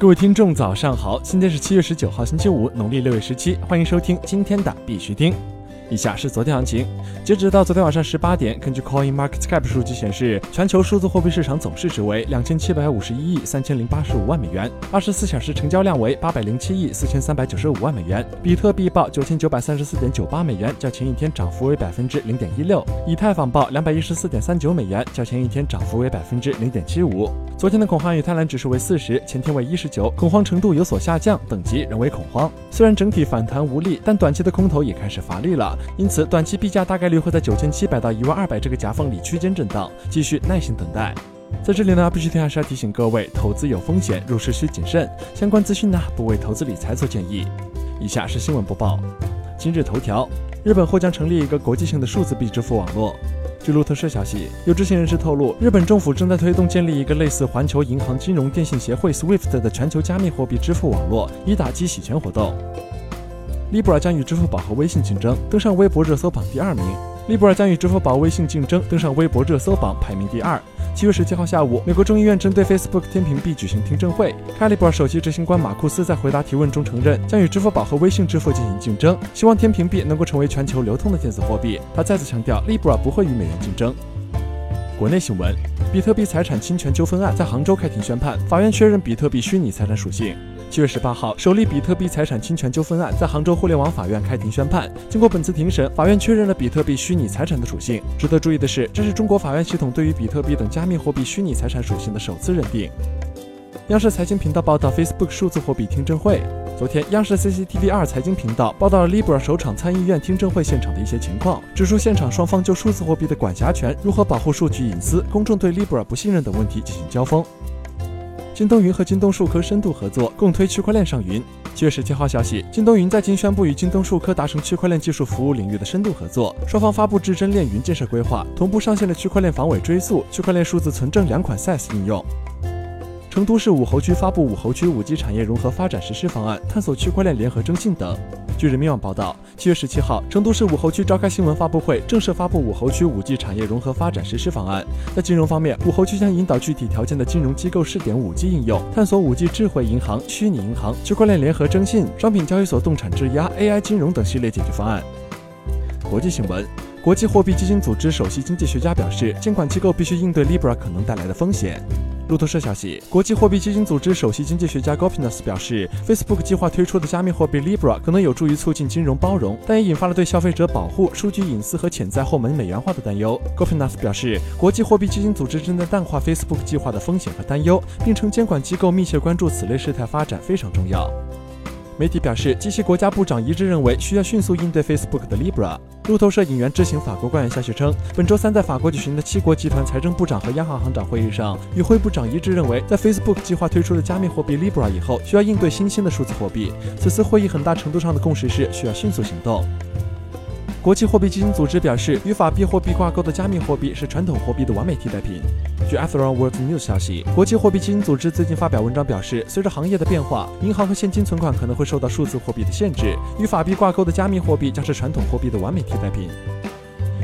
各位听众，早上好！今天是七月十九号，星期五，农历六月十七。欢迎收听今天的必须听。以下是昨天行情，截止到昨天晚上十八点，根据 Coin Market Cap 数据显示，全球数字货币市场总市值为两千七百五十一亿三千零八十五万美元，二十四小时成交量为八百零七亿四千三百九十五万美元。比特币报九千九百三十四点九八美元，较前一天涨幅为百分之零点一六；以太坊报两百一十四点三九美元，较前一天涨幅为百分之零点七五。昨天的恐慌与贪婪指数为四十，前天为一十九，恐慌程度有所下降，等级仍为恐慌。虽然整体反弹无力，但短期的空头也开始乏力了。因此，短期币价大概率会在九千七百到一万二百这个夹缝里区间震荡，继续耐心等待。在这里呢，必须还是要提醒各位，投资有风险，入市需谨慎。相关资讯呢，不为投资理财做建议。以下是新闻播报。今日头条：日本或将成立一个国际性的数字币支付网络。据路透社消息，有知情人士透露，日本政府正在推动建立一个类似环球银行金融电信协会 （SWIFT） 的全球加密货币支付网络，以打击洗钱活动。Libra 将与支付宝和微信竞争，登上微博热搜榜第二名。Libra 将与支付宝、微信竞争，登上微博热搜榜排名第二。七月十七号下午，美国众议院针对 Facebook 天平币举行听证会。Calibra 首席执行官马库斯在回答提问中承认，将与支付宝和微信支付进行竞争，希望天平币能够成为全球流通的电子货币。他再次强调，Libra 不会与美元竞争。国内新闻：比特币财产侵权纠纷案在杭州开庭宣判，法院确认比特币虚拟财产属性。七月十八号，首例比特币财产侵权纠纷案在杭州互联网法院开庭宣判。经过本次庭审，法院确认了比特币虚拟财产的属性。值得注意的是，这是中国法院系统对于比特币等加密货币虚拟财产属性的首次认定。央视财经频道报道，Facebook 数字货币听证会。昨天，央视 CCTV 二财经频道报道了 Libra 首场参议院听证会现场的一些情况，指出现场双方就数字货币的管辖权、如何保护数据隐私、公众对 Libra 不信任等问题进行交锋。京东云和京东数科深度合作，共推区块链上云。七月十七号消息，京东云在京宣布与京东数科达成区块链技术服务领域的深度合作，双方发布至臻链云建设规划，同步上线了区块链防伪追溯、区块链数字存证两款 SaaS 应用。成都市武侯区发布武侯区五 G 产业融合发展实施方案，探索区块链联合征信等。据人民网报道，七月十七号，成都市武侯区召开新闻发布会，正式发布武侯区五 G 产业融合发展实施方案。在金融方面，武侯区将引导具体条件的金融机构试点五 G 应用，探索五 G 智慧银行、虚拟银行、区块链联合征信、商品交易所动产质押、AI 金融等系列解决方案。国际新闻：国际货币基金组织首席经济学家表示，监管机构必须应对 Libra 可能带来的风险。路透社消息，国际货币基金组织首席经济学家 g o p i n a s 表示，Facebook 计划推出的加密货币 Libra 可能有助于促进金融包容，但也引发了对消费者保护、数据隐私和潜在后门美元化的担忧。g o p i n a s 表示，国际货币基金组织正在淡化 Facebook 计划的风险和担忧，并称监管机构密切关注此类事态发展非常重要。媒体表示，机器国家部长一致认为需要迅速应对 Facebook 的 Libra。路透社引援知情法国官员消息称，本周三在法国举行的七国集团财政部长和央行行长会议上，与会部长一致认为，在 Facebook 计划推出的加密货币 Libra 以后，需要应对新兴的数字货币。此次会议很大程度上的共识是需要迅速行动。国际货币基金组织表示，与法币货币挂钩的加密货币是传统货币的完美替代品。据 a t h r o n World News 消息，国际货币基金组织最近发表文章表示，随着行业的变化，银行和现金存款可能会受到数字货币的限制，与法币挂钩的加密货币将是传统货币的完美替代品。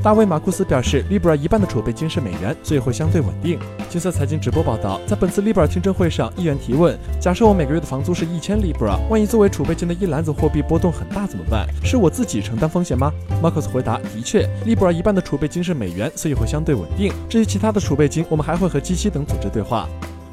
大卫·马库斯表示，Libra 一半的储备金是美元，所以会相对稳定。金色财经直播报道，在本次 Libra 听证会上，议员提问：假设我每个月的房租是一千 Libra，万一作为储备金的一篮子货币波动很大怎么办？是我自己承担风险吗？马库斯回答：的确，Libra 一半的储备金是美元，所以会相对稳定。至于其他的储备金，我们还会和基西等组织对话。